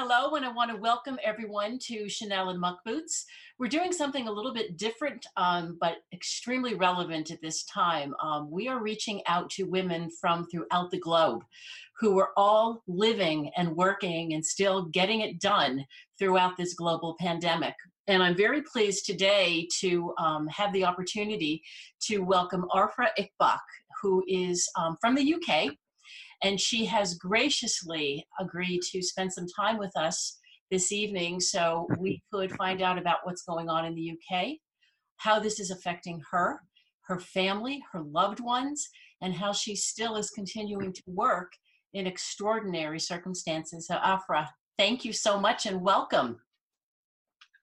Hello, and I want to welcome everyone to Chanel and Muck Boots. We're doing something a little bit different, um, but extremely relevant at this time. Um, we are reaching out to women from throughout the globe who are all living and working and still getting it done throughout this global pandemic. And I'm very pleased today to um, have the opportunity to welcome Afra Iqbal, who is um, from the UK and she has graciously agreed to spend some time with us this evening so we could find out about what's going on in the UK, how this is affecting her, her family, her loved ones, and how she still is continuing to work in extraordinary circumstances. So, Afra, thank you so much and welcome.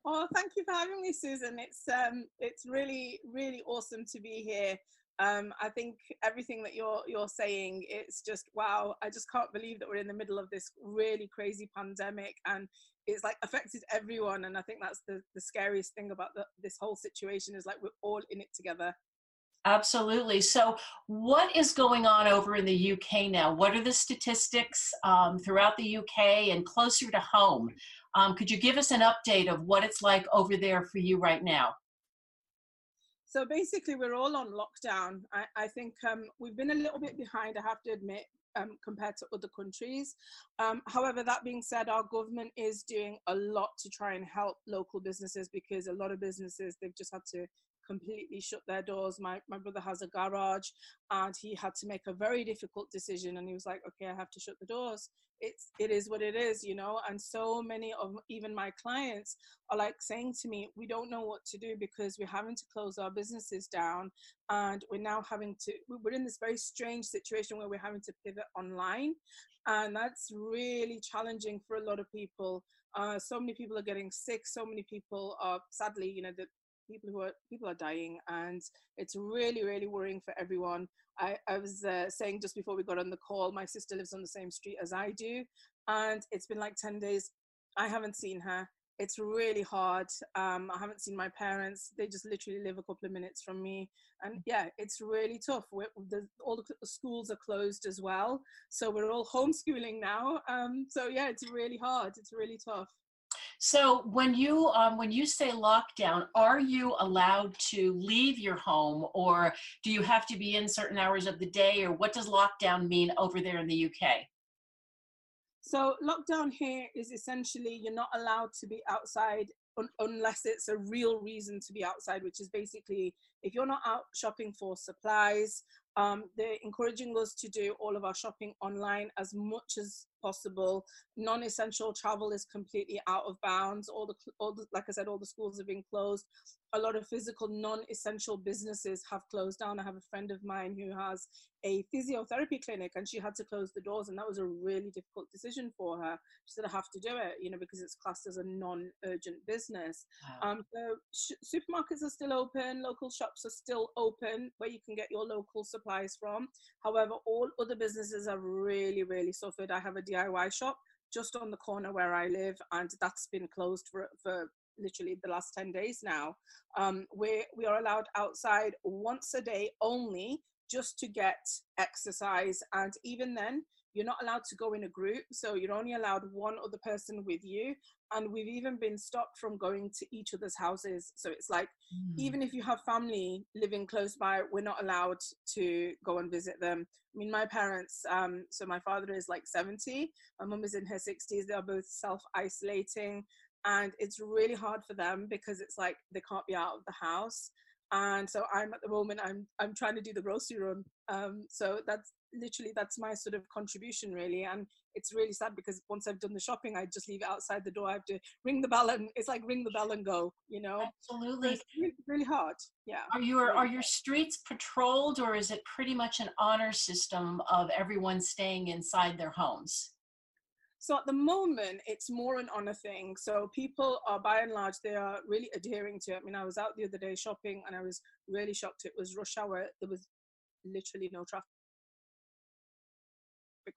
Oh, thank you for having me, Susan. It's um, it's really, really awesome to be here um, I think everything that you're you're saying, it's just wow. I just can't believe that we're in the middle of this really crazy pandemic, and it's like affected everyone. And I think that's the the scariest thing about the, this whole situation is like we're all in it together. Absolutely. So, what is going on over in the UK now? What are the statistics um, throughout the UK and closer to home? Um, could you give us an update of what it's like over there for you right now? So basically, we're all on lockdown. I, I think um, we've been a little bit behind, I have to admit, um, compared to other countries. Um, however, that being said, our government is doing a lot to try and help local businesses because a lot of businesses, they've just had to completely shut their doors. My, my brother has a garage and he had to make a very difficult decision and he was like, okay, I have to shut the doors. It's, it is what it is, you know? And so many of even my clients are like saying to me, we don't know what to do because we're having to close our businesses down and we're now having to, we're in this very strange situation where we're having to pivot online. And that's really challenging for a lot of people. Uh, so many people are getting sick. So many people are sadly, you know, the, people who are people are dying and it's really really worrying for everyone. I, I was uh, saying just before we got on the call my sister lives on the same street as i do and it's been like 10 days. I haven't seen her. It's really hard. Um, i haven't seen my parents. They just literally live a couple of minutes from me. And yeah it's really tough. We're, the, all the schools are closed as well so we're all homeschooling now. Um, so yeah it's really hard. It's really tough so when you um, when you say lockdown, are you allowed to leave your home, or do you have to be in certain hours of the day, or what does lockdown mean over there in the UK? So lockdown here is essentially you're not allowed to be outside un- unless it's a real reason to be outside, which is basically if you're not out shopping for supplies, um, they're encouraging us to do all of our shopping online as much as possible. Non-essential travel is completely out of bounds. All the, all the, like I said, all the schools have been closed. A lot of physical non-essential businesses have closed down. I have a friend of mine who has a physiotherapy clinic, and she had to close the doors, and that was a really difficult decision for her. She said, "I have to do it," you know, because it's classed as a non-urgent business. Wow. Um, so sh- supermarkets are still open, local shops are still open, where you can get your local supplies from. However, all other businesses have really, really suffered. I have a DIY shop just on the corner where I live, and that's been closed for, for literally the last 10 days now. Um, we, we are allowed outside once a day only just to get exercise. And even then, you're not allowed to go in a group. So you're only allowed one other person with you. And we've even been stopped from going to each other's houses. So it's like mm. even if you have family living close by we're not allowed to go and visit them. I mean my parents um, so my father is like 70 my mum is in her 60s they are both self-isolating. And it's really hard for them because it's like they can't be out of the house. And so i'm at the moment i'm i'm trying to do the grocery run. Um, so that's literally that's my sort of contribution really. And it's really sad because once i've done the shopping i just leave it outside the door. I have to ring the bell and it's like ring the bell and go you know? Absolutely. It's really, really hard. Yeah. Are your are your streets patrolled or is it pretty much an honor system of everyone staying inside their homes? So at the moment, it's more an honor thing. So people are by and large, they are really adhering to it. I mean, I was out the other day shopping and I was really shocked. It was rush hour. There was literally no traffic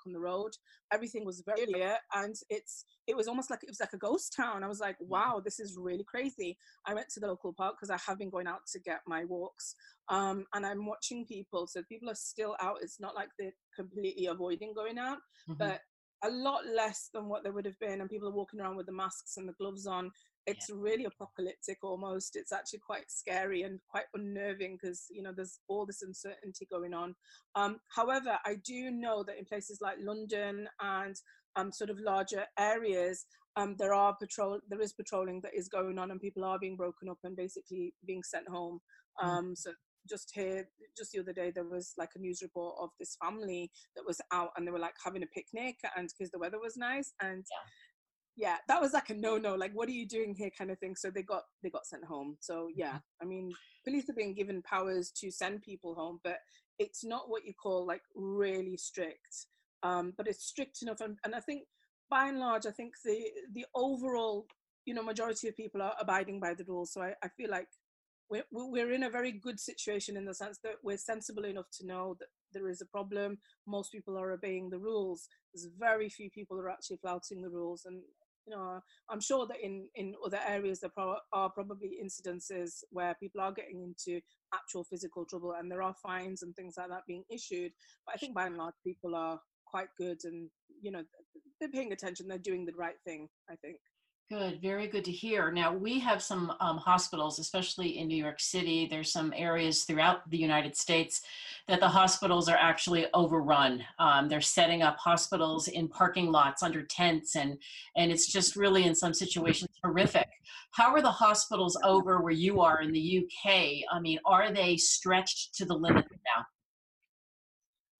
on the road. Everything was very clear, and it's it was almost like it was like a ghost town. I was like, mm-hmm. wow, this is really crazy. I went to the local park because I have been going out to get my walks, um, and I'm watching people. So people are still out. It's not like they're completely avoiding going out, mm-hmm. but a lot less than what they would have been, and people are walking around with the masks and the gloves on. It's yeah. really apocalyptic almost. It's actually quite scary and quite unnerving because you know there's all this uncertainty going on. Um, however, I do know that in places like London and um, sort of larger areas, um, there are patrol, there is patrolling that is going on, and people are being broken up and basically being sent home. Mm. Um, so just here, just the other day, there was like a news report of this family that was out and they were like having a picnic, and because the weather was nice, and yeah. yeah, that was like a no-no. Like, what are you doing here, kind of thing. So they got they got sent home. So yeah, mm-hmm. I mean, police are being given powers to send people home, but it's not what you call like really strict. Um, but it's strict enough, and, and I think by and large, I think the the overall you know majority of people are abiding by the rules. So I, I feel like we're, we're in a very good situation in the sense that we're sensible enough to know that there is a problem. Most people are obeying the rules. There's very few people are actually flouting the rules. And, you know, I'm sure that in, in other areas there pro- are probably incidences where people are getting into actual physical trouble and there are fines and things like that being issued. But I think by and large people are quite good and, you know, they're paying attention. They're doing the right thing, I think. Good, very good to hear. Now, we have some um, hospitals, especially in New York City. There's some areas throughout the United States that the hospitals are actually overrun. Um, they're setting up hospitals in parking lots under tents, and, and it's just really, in some situations, horrific. How are the hospitals over where you are in the UK? I mean, are they stretched to the limit now?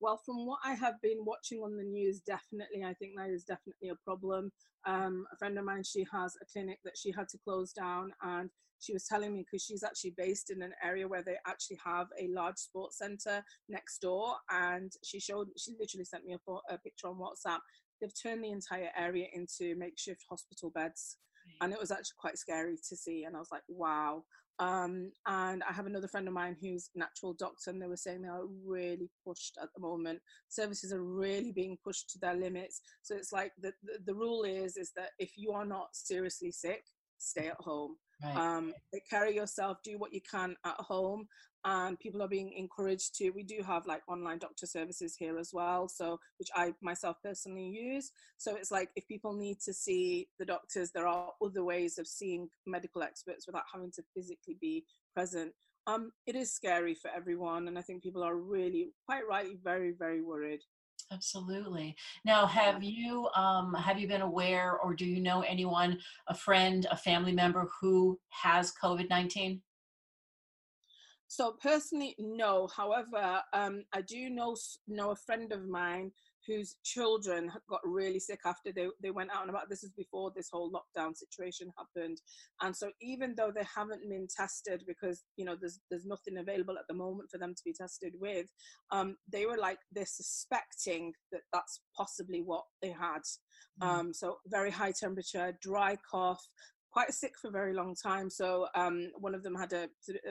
Well, from what I have been watching on the news, definitely, I think that is definitely a problem. Um, a friend of mine, she has a clinic that she had to close down, and she was telling me because she's actually based in an area where they actually have a large sports center next door, and she showed, she literally sent me a, a picture on WhatsApp. They've turned the entire area into makeshift hospital beds, and it was actually quite scary to see. And I was like, wow. Um, and I have another friend of mine who's an actual doctor, and they were saying they are really pushed at the moment. Services are really being pushed to their limits. So it's like the, the, the rule is is that if you are not seriously sick, stay at home. Right. Um, take care of yourself, do what you can at home, and people are being encouraged to. We do have like online doctor services here as well, so which I myself personally use. So it's like if people need to see the doctors, there are other ways of seeing medical experts without having to physically be present. Um, it is scary for everyone, and I think people are really, quite rightly, very, very worried. Absolutely. Now, have you um, have you been aware, or do you know anyone, a friend, a family member who has COVID nineteen? So personally, no. However, um, I do know know a friend of mine whose children got really sick after they, they went out and about. This is before this whole lockdown situation happened. And so even though they haven't been tested because, you know, there's, there's nothing available at the moment for them to be tested with, um, they were like, they're suspecting that that's possibly what they had. Mm. Um, so very high temperature, dry cough, quite sick for a very long time. So um, one of them had a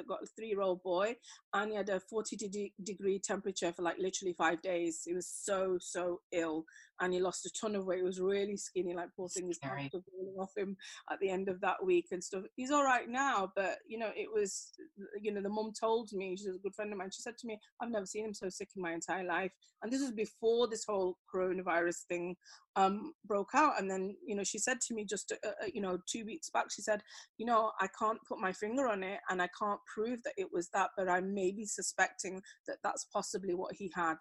got a three year old boy, and he had a 40 de- degree temperature for like literally five days. He was so so ill, and he lost a ton of weight. He was really skinny, like poor thing. Were falling off him at the end of that week and stuff. He's all right now, but you know it was you know the mum told me she's a good friend of mine. She said to me, "I've never seen him so sick in my entire life," and this was before this whole coronavirus thing um, broke out. And then you know she said to me just uh, uh you know two weeks back, she said, "You know I can't put my finger on it, and I can't prove that it was that, but I may be suspecting that that's possibly what he had."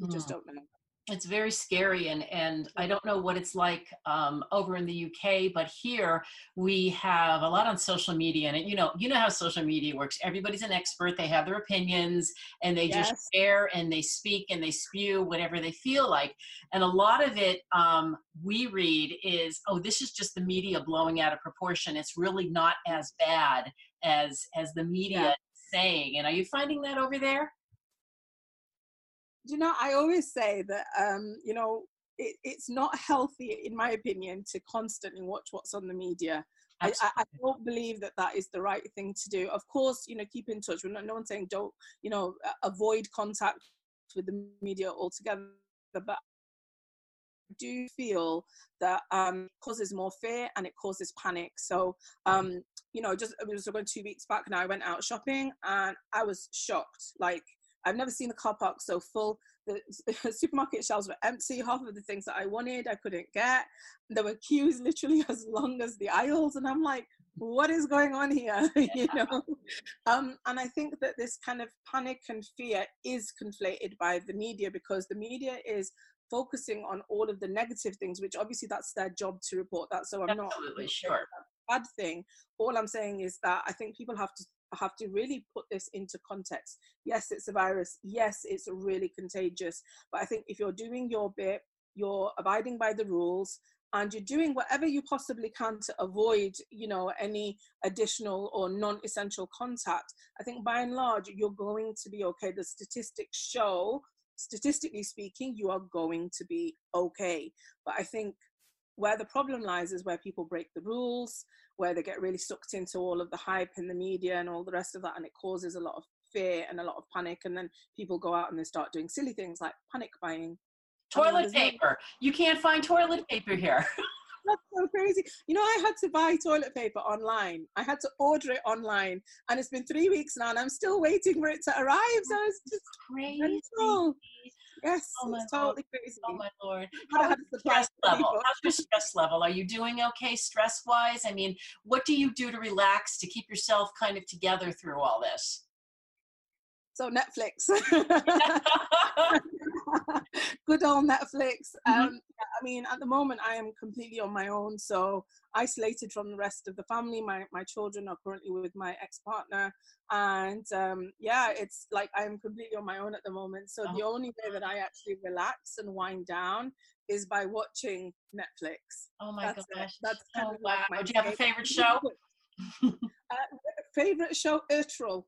Mm. just don't know it's very scary and and i don't know what it's like um, over in the uk but here we have a lot on social media and you know you know how social media works everybody's an expert they have their opinions and they yes. just share and they speak and they spew whatever they feel like and a lot of it um, we read is oh this is just the media blowing out of proportion it's really not as bad as as the media yeah. saying and are you finding that over there you know, I always say that, um, you know, it, it's not healthy, in my opinion, to constantly watch what's on the media. I, I, don't believe that that is the right thing to do. Of course, you know, keep in touch. We're not, no one's saying don't, you know, avoid contact with the media altogether. But I do feel that um, causes more fear and it causes panic. So, um, you know, just it was about two weeks back now. I went out shopping and I was shocked. Like I've never seen the car park so full. the supermarket shelves were empty. Half of the things that I wanted, I couldn't get. There were queues literally as long as the aisles, and I'm like, what is going on here? you know. Um, and I think that this kind of panic and fear is conflated by the media because the media is focusing on all of the negative things, which obviously that's their job to report that. So I'm Absolutely, not sure. bad thing. All I'm saying is that I think people have to have to really put this into context. Yes, it's a virus. Yes, it's really contagious. But I think if you're doing your bit, you're abiding by the rules, and you're doing whatever you possibly can to avoid, you know, any additional or non-essential contact. I think by and large, you're going to be okay. The statistics show, statistically speaking, you are going to be okay. But I think where the problem lies is where people break the rules, where they get really sucked into all of the hype in the media and all the rest of that, and it causes a lot of fear and a lot of panic. And then people go out and they start doing silly things like panic buying. Toilet paper. You can't find toilet paper here. That's so crazy. You know, I had to buy toilet paper online. I had to order it online, and it's been three weeks now, and I'm still waiting for it to arrive. So it's just crazy. mental. Yes, Oh my it's totally crazy. Oh my lord. But I How's your stress level? people. How's your stress level? Are you doing okay stress wise? I mean, what do you do to relax to keep yourself kind of together through all this? So Netflix. Good old Netflix. Mhm. Um, I mean, at the moment, I am completely on my own, so isolated from the rest of the family. My my children are currently with my ex partner, and um, yeah, it's like I am completely on my own at the moment. So the only way that I actually relax and wind down is by watching Netflix. oh my That's it. gosh. That's kind oh, of like wow. my Do you have a favorite show? uh, favorite show, Ertugrul.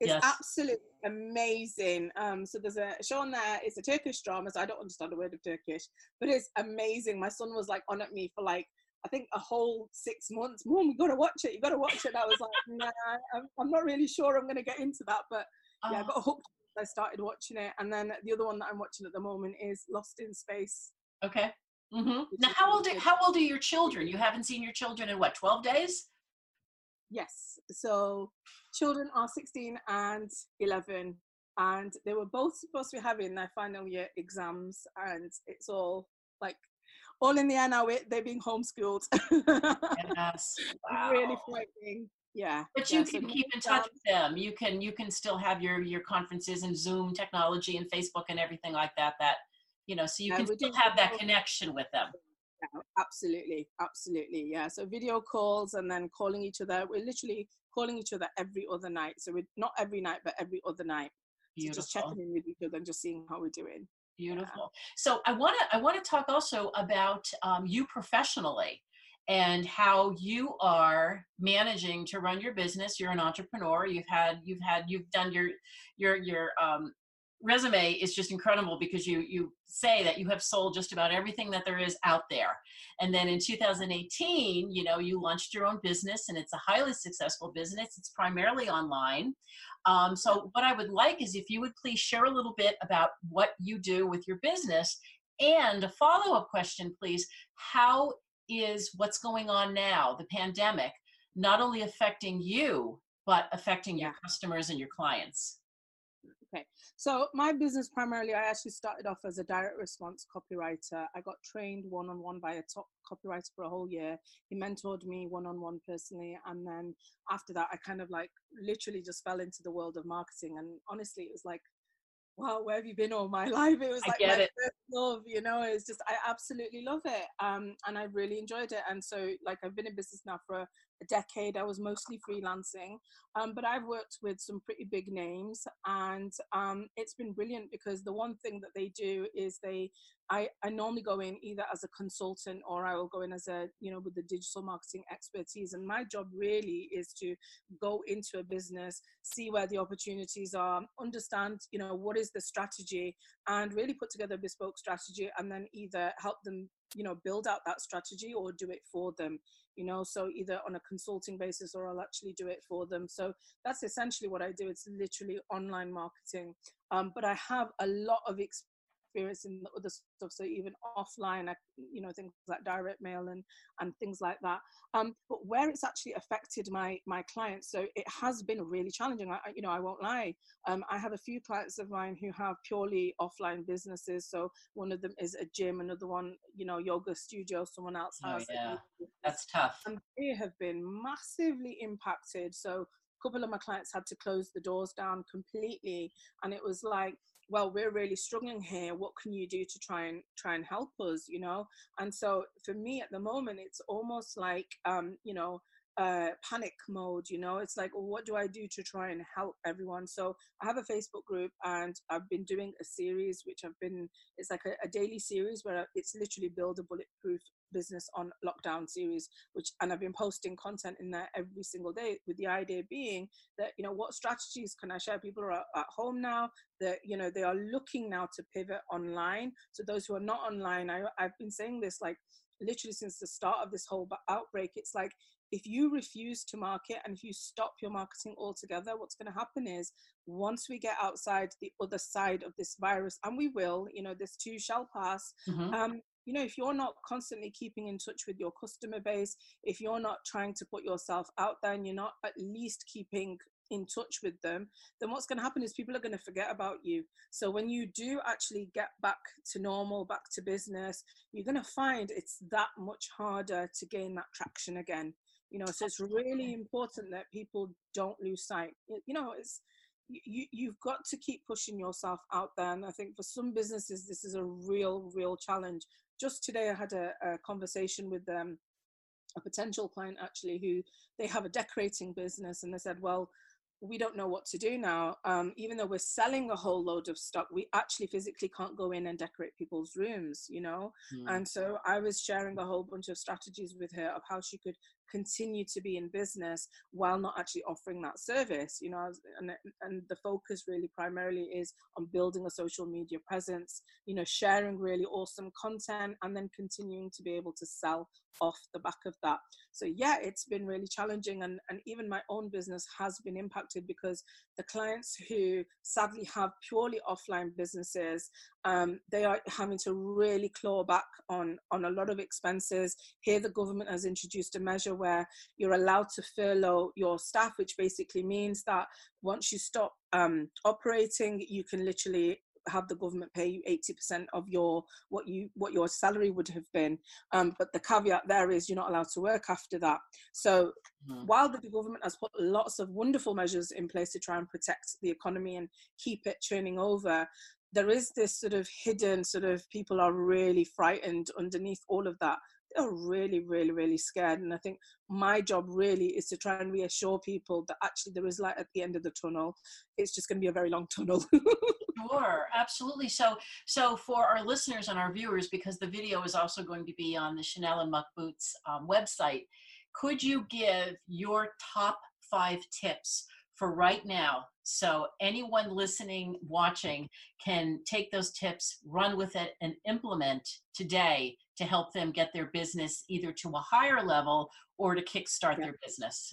It's Yes. absolutely amazing. Um, so there's a show on there. It's a Turkish drama, so I don't understand a word of Turkish, but it's amazing. My son was like on at me for like I think a whole six months. Mom, you got to watch it. You got to watch it. And I was like, nah, I'm, I'm not really sure I'm going to get into that, but yeah, I Oh, got hooked. I started watching it, and then the other one that I'm watching at the moment is Lost in Space. okay. Mm-hmm. Now, how old are, how old are your children? You haven't seen your children in what, 12 days? Yes. So children are 16 and 11, and they were both supposed to be having their final year exams, and it's all like all in the air now. They're being homeschooled. Yes. Wow. Really frightening. Yeah. But you so can no keep in touch with them. You can you can still have your your conferences and Zoom technology and Facebook and everything like that. That you know, so you Yeah, can still have that connection with them. Yeah, absolutely, absolutely. Yeah. So video calls and then calling each other. We're literally calling each other every other night. So we're not every night, but every other night. So just checking in with each other and just seeing how we're doing. Beautiful. So I want to I want to talk also about um, you professionally and how you are managing to run your business. You're an entrepreneur. You've had you've had you've done your your your um, resume is just incredible because you you say that you have sold just about everything that there is out there. And then in 2018, you know, you launched your own business and it's a highly successful business. It's primarily online. Um, so, what I would like is if you would please share a little bit about what you do with your business. And a follow up question, please. How is what's going on now, the pandemic, not only affecting you, but affecting your customers and your clients? Okay, so my business primarily, I actually started off as a direct response copywriter. I got trained one on one by a top copywriter for a whole year. He mentored me one on one personally, and then after that, I kind of like literally just fell into the world of marketing. And honestly, it was like, wow, where have you been all my life? It was I like get my it. first love, you know. It's just I absolutely love it, um, and I really enjoyed it. And so, like, I've been in business now for a, decade. I was mostly freelancing, um, but I've worked with some pretty big names, and um, it's been brilliant because the one thing that they do is they, I, I normally go in either as a consultant or I will go in as a, you know, with the digital marketing expertise. And my job really is to go into a business, see where the opportunities are, understand, you know, what is the strategy, and really put together a bespoke strategy, and then either help them, you know, build out that strategy or do it for them you know so either on a consulting basis or i'll actually do it for them. So that's essentially what i do. It's literally online marketing. Um, but i have a lot of experiencing the other stuff. So even offline, you know, things like direct mail and and things like that. Um, but where it's actually affected my my clients, so it has been really challenging. I, you know, I won't lie. Um, I have a few clients of mine who have purely offline businesses. So one of them is a gym, another one, you know, yoga studio. Someone else oh, has. Oh, yeah, that's tough. And they have been massively impacted. So couple of my clients had to close the doors down completely, and it was like well we're really struggling here. What can you do to try and try and help us? you know? And so for me at the moment it's almost like um you know uh, panic mode you know? It's like well, what do i do to try and help everyone? So i have a facebook group and i've been doing a series which i've been it's like a, a daily series where it's literally build a bulletproof business on lockdown series which and i've been posting content in there every single day with the idea being that you know what strategies can i share people are at home now that you know they are looking now to pivot online so those who are not online I, i've been saying this like literally since the start of this whole outbreak it's like if you refuse to market and if you stop your marketing altogether, what's going to happen is once we get outside the other side of this virus, and we will, you know, this too shall pass. Mm-hmm. Um, you know, if you're not constantly keeping in touch with your customer base, if you're not trying to put yourself out there and you're not at least keeping in touch with them, then what's going to happen is people are going to forget about you. So when you do actually get back to normal, back to business, you're going to find it's that much harder to gain that traction again. You know so it's really important that people don't lose sight. You know it's you you've got to keep pushing yourself out there and i think for some businesses this is a real real challenge just today i had a, a conversation with um, a potential client actually who they have a decorating business and they said well we don't know what to do now. Um, even though we're selling a whole load of stock, we actually physically can't go in and decorate people's rooms, you know? Mm. And so I was sharing a whole bunch of strategies with her of how she could continue to be in business while not actually offering that service you know and, and the focus really primarily is on building a social media presence you know sharing really awesome content and then continuing to be able to sell off the back of that. So yeah it's been really challenging and, and even my own business has been impacted because the clients who sadly have purely offline businesses um, they are having to really claw back on on a lot of expenses. Here the government has introduced a measure where you're allowed to furlough your staff which basically means that once you stop um, operating you can literally have the government pay you 80% of your what you what your salary would have been. Um, but the caveat there is you're not allowed to work after that. So mm-hmm. while the government has put lots of wonderful measures in place to try and protect the economy and keep it churning over there is this sort of hidden sort of people are really frightened underneath all of that they're really really really scared and i think my job really is to try and reassure people that actually there is light at the end of the tunnel. It's just going to be a very long tunnel. Sure absolutely. So so for our listeners and our viewers because the video is also going to be on the chanel and muck boots um, website could you give your top five tips for right now so anyone listening watching can take those tips run with it and implement today to help them get their business either to a higher level or to kickstart yeah. their business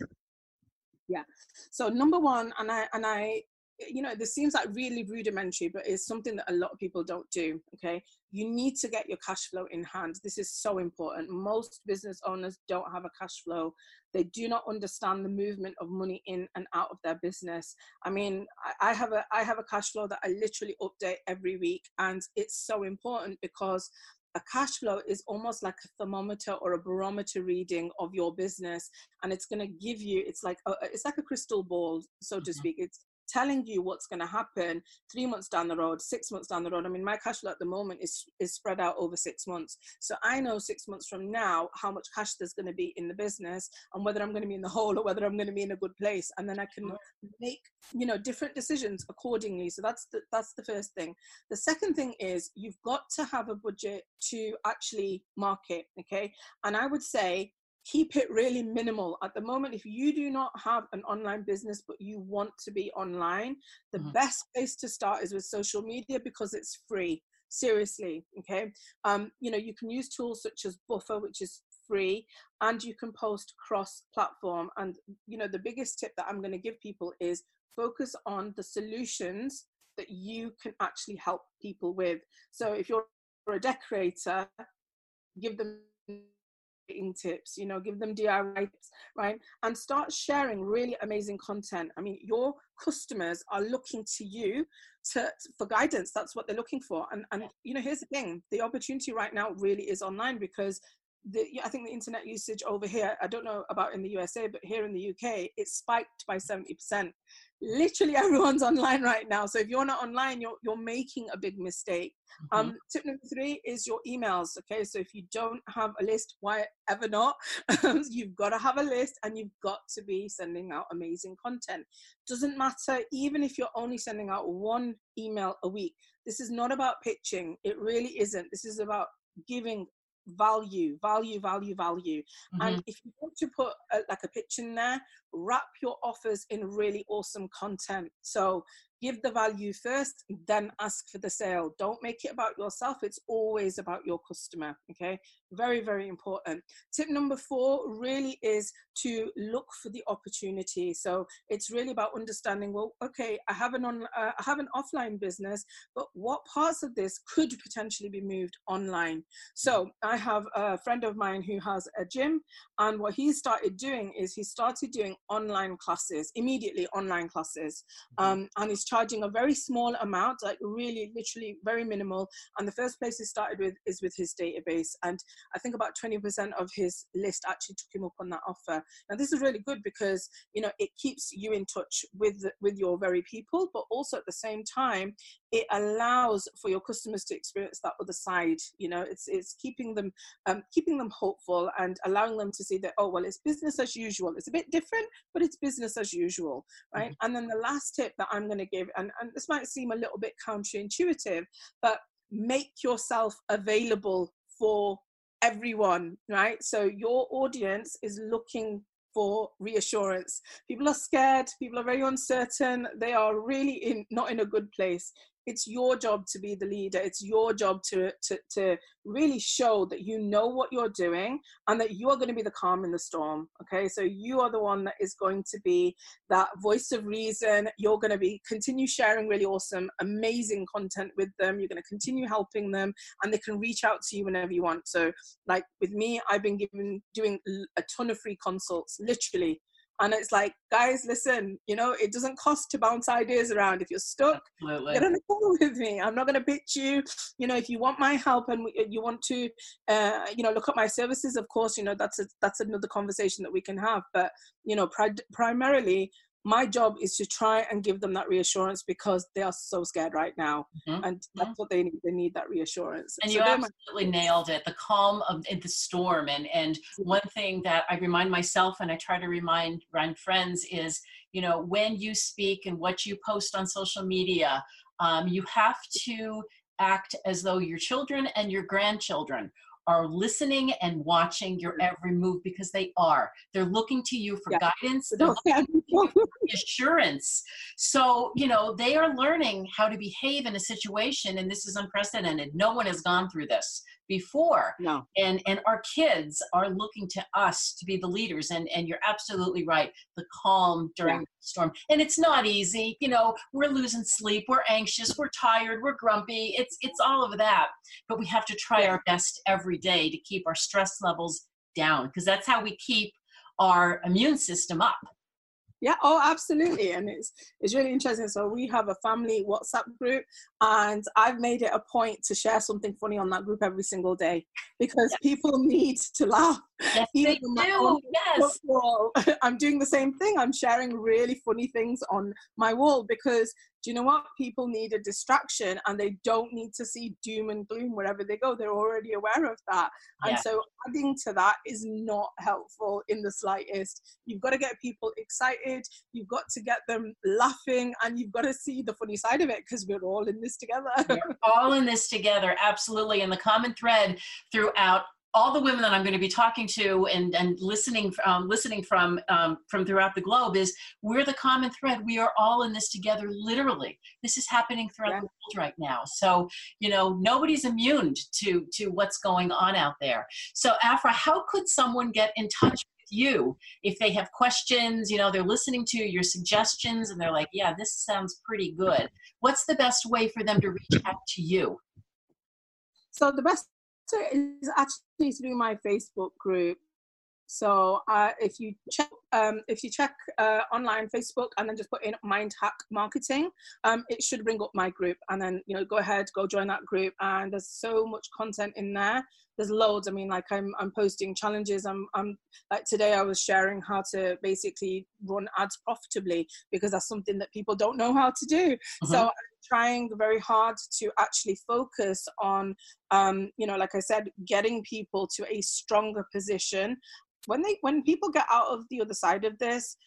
yeah so number one and i and i you know this seems like really rudimentary but it's something that a lot of people don't do okay? You need to get your cash flow in hand. This is so important. Most business owners don't have a cash flow. They do not understand the movement of money in and out of their business. I mean i have a i have a cash flow that i literally update every week and it's so important because a cash flow is almost like a thermometer or a barometer reading of your business and it's going to give you it's like a, it's like a crystal ball so to mm-hmm. speak. It's telling you what's going to happen three months down the road, six months down the road. I mean, my cash flow at the moment is is spread out over six months, so I know six months from now how much cash there's going to be in the business and whether I'm going to be in the hole or whether I'm going to be in a good place, and then I can mm-hmm. make you know different decisions accordingly. So that's the that's the first thing. The second thing is you've got to have a budget to actually market. Okay, and I would say keep it really minimal at the moment if you do not have an online business but you want to be online the mm-hmm. best place to start is with social media because it's free seriously okay um you know you can use tools such as buffer which is free and you can post cross platform and you know the biggest tip that i'm going to give people is focus on the solutions that you can actually help people with. So if you're a decorator, give them tips you know give them diy tips right? And start sharing really amazing content. I mean your customers are looking to you to for guidance. That's what they're looking for. And and you know here's the thing. The opportunity right now really is online because the, I think the internet usage over here, I don't know about in the USA, but here in the UK, it spiked by 70%. Literally everyone's online right now. So if you're not online, you're, you're making a big mistake. Mm-hmm. Um, tip number three is your emails. Okay. So if you don't have a list, why ever not? you've got to have a list and you've got to be sending out amazing content. Doesn't matter, even if you're only sending out one email a week. This is not about pitching. It really isn't. This is about giving value value value value mm-hmm. and if you want to put a, like a pitch in there wrap your offers in really awesome content so give the value first then ask for the sale. Don't make it about yourself it's always about your customer okay? Very very important. Tip number four really is to look for the opportunity. So it's really about understanding well okay i have an on uh, i have an offline business but what parts of this could potentially be moved online? So i have a friend of mine who has a gym and what he started doing is he started doing online classes immediately online classes mm-hmm. um, and he's charging a very small amount, like really, literally very minimal. And the first place he started with is with his database. And I think about 20% of his list actually took him up on that offer. Now, this is really good because, you know, it keeps you in touch with, with your very people, but also at the same time, it allows for your customers to experience that other side. You know, it's, it's keeping them, um, keeping them hopeful and allowing them to see that, oh, well, it's business as usual. It's a bit different, but it's business as usual, right? Mm-hmm. And then the last tip that I'm going to give, and, and this might seem a little bit counterintuitive, but make yourself available for everyone, right? So your audience is looking for reassurance. People are scared, people are very uncertain, they are really in not in a good place it's your job to be the leader. It's your job to, to to really show that you know what you're doing and that you are going to be the calm in the storm okay? So you are the one that is going to be that voice of reason. You're going to be continue sharing really awesome amazing content with them. You're going to continue helping them and they can reach out to you whenever you want. So like with me i've been given doing a ton of free consults literally and it's like guys listen you know it doesn't cost to bounce ideas around. If you're stuck Absolutely. get on a call with me. I'm not going to pitch you. You know if you want my help and you want to uh, you know look at my services of course you know that's a, that's another conversation that we can have. But you know pri- primarily my job is to try and give them that reassurance because they are so scared right now. Mm-hmm. and that's mm-hmm. what they need. They need that reassurance. And so you absolutely my- nailed it the calm of the storm. And and one thing that i remind myself and i try to remind remind friends is you know when you speak and what you post on social media um, you have to act as though your children and your grandchildren are listening and watching your every move because they are. They're looking to you for yeah. guidance, assurance. So, you know, they are learning how to behave in a situation, and this is unprecedented. No one has gone through this before. No. And and our kids are looking to us to be the leaders. And and you're absolutely right. The calm during yeah. the storm. And it's not easy. You know, we're losing sleep, we're anxious, we're tired, we're grumpy. It's it's all of that. But we have to try our best every day to keep our stress levels down because that's how we keep our immune system up yeah oh absolutely and it's it's really interesting so we have a family whatsapp group and i've made it a point to share something funny on that group every single day because yes. people need to laugh yes, they do. yes. Wall, i'm doing the same thing i'm sharing really funny things on my wall because do you know what? People need a distraction and they don't need to see doom and gloom wherever they go. They're already aware of that. Yeah. And so adding to that is not helpful in the slightest. You've got to get people excited, you've got to get them laughing, and you've got to see the funny side of it because we're all in this together. we're all in this together, absolutely. And the common thread throughout all the women that I'm going to be talking to and, and listening um, listening from um, from throughout the globe is we're the common thread. We are all in this together, literally. This is happening throughout yeah. the world right now. So you know nobody's immune to to what's going on out there. So Afra, how could someone get in touch with you if they have questions you know they're listening to your suggestions and they're like yeah this sounds pretty good what's the best way for them to reach out to you so the best is actually through my facebook group so uh, if you check um, if you check uh, online Facebook and then just put in Mind Hack Marketing, um, it should bring up my group. And then you know go ahead, go join that group. And there's so much content in there. There's loads. I mean, like I'm I'm posting challenges. I'm I'm like today I was sharing how to basically run ads profitably because that's something that people don't know how to do. Mm-hmm. So trying very hard to actually focus on um, you know like i said getting people to a stronger position. When they when people get out of the other side of this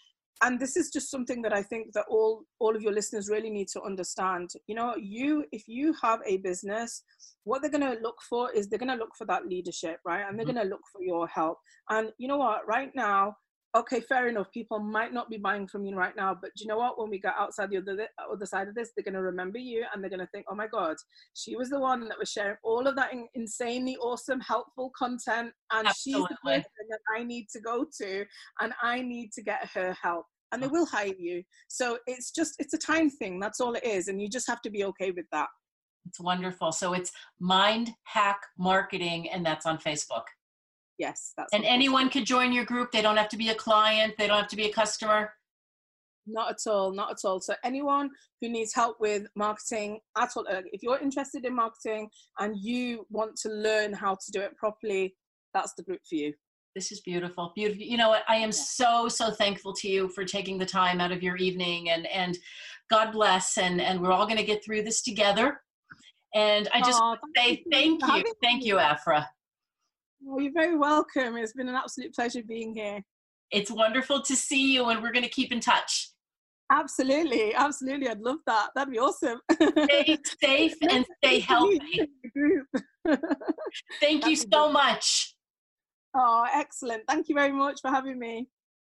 and this is just something that i think that all all of your listeners really need to understand you know you if you have a business what they're going to look for is they're going to look for that leadership right? And they're mm-hmm. going to look for your help. And you know what? Right now okay, fair enough. People might not be buying from you right now, but you know what? When we get outside the other other side of this, they're going to remember you and they're going to think, oh my god, she was the one that was sharing all of that in, insanely awesome, helpful content, and Absolutely. she's the person that I need to go to, and I need to get her help. And they will hire you. So it's just it's a time thing. That's all it is, and you just have to be okay with that. It's wonderful. So it's Mind Hack Marketing, and that's on Facebook yes that's and anyone could join your group. They don't have to be a client. They don't have to be a customer. Not at all not at all. So anyone who needs help with marketing at all if you're interested in marketing and you want to learn how to do it properly that's the group for you. This is beautiful beautiful. You know what? I am so so thankful to you for taking the time out of your evening and and god bless and and we're all going to get through this together. And i just oh, say thank you. Thank you afra well, you're very welcome. It's been an absolute pleasure being here. It's wonderful to see you, and we're going to keep in touch. Absolutely, absolutely. I'd love that. That'd be awesome. Stay safe and stay healthy. Thank you so much. Oh, excellent. Thank you very much for having me.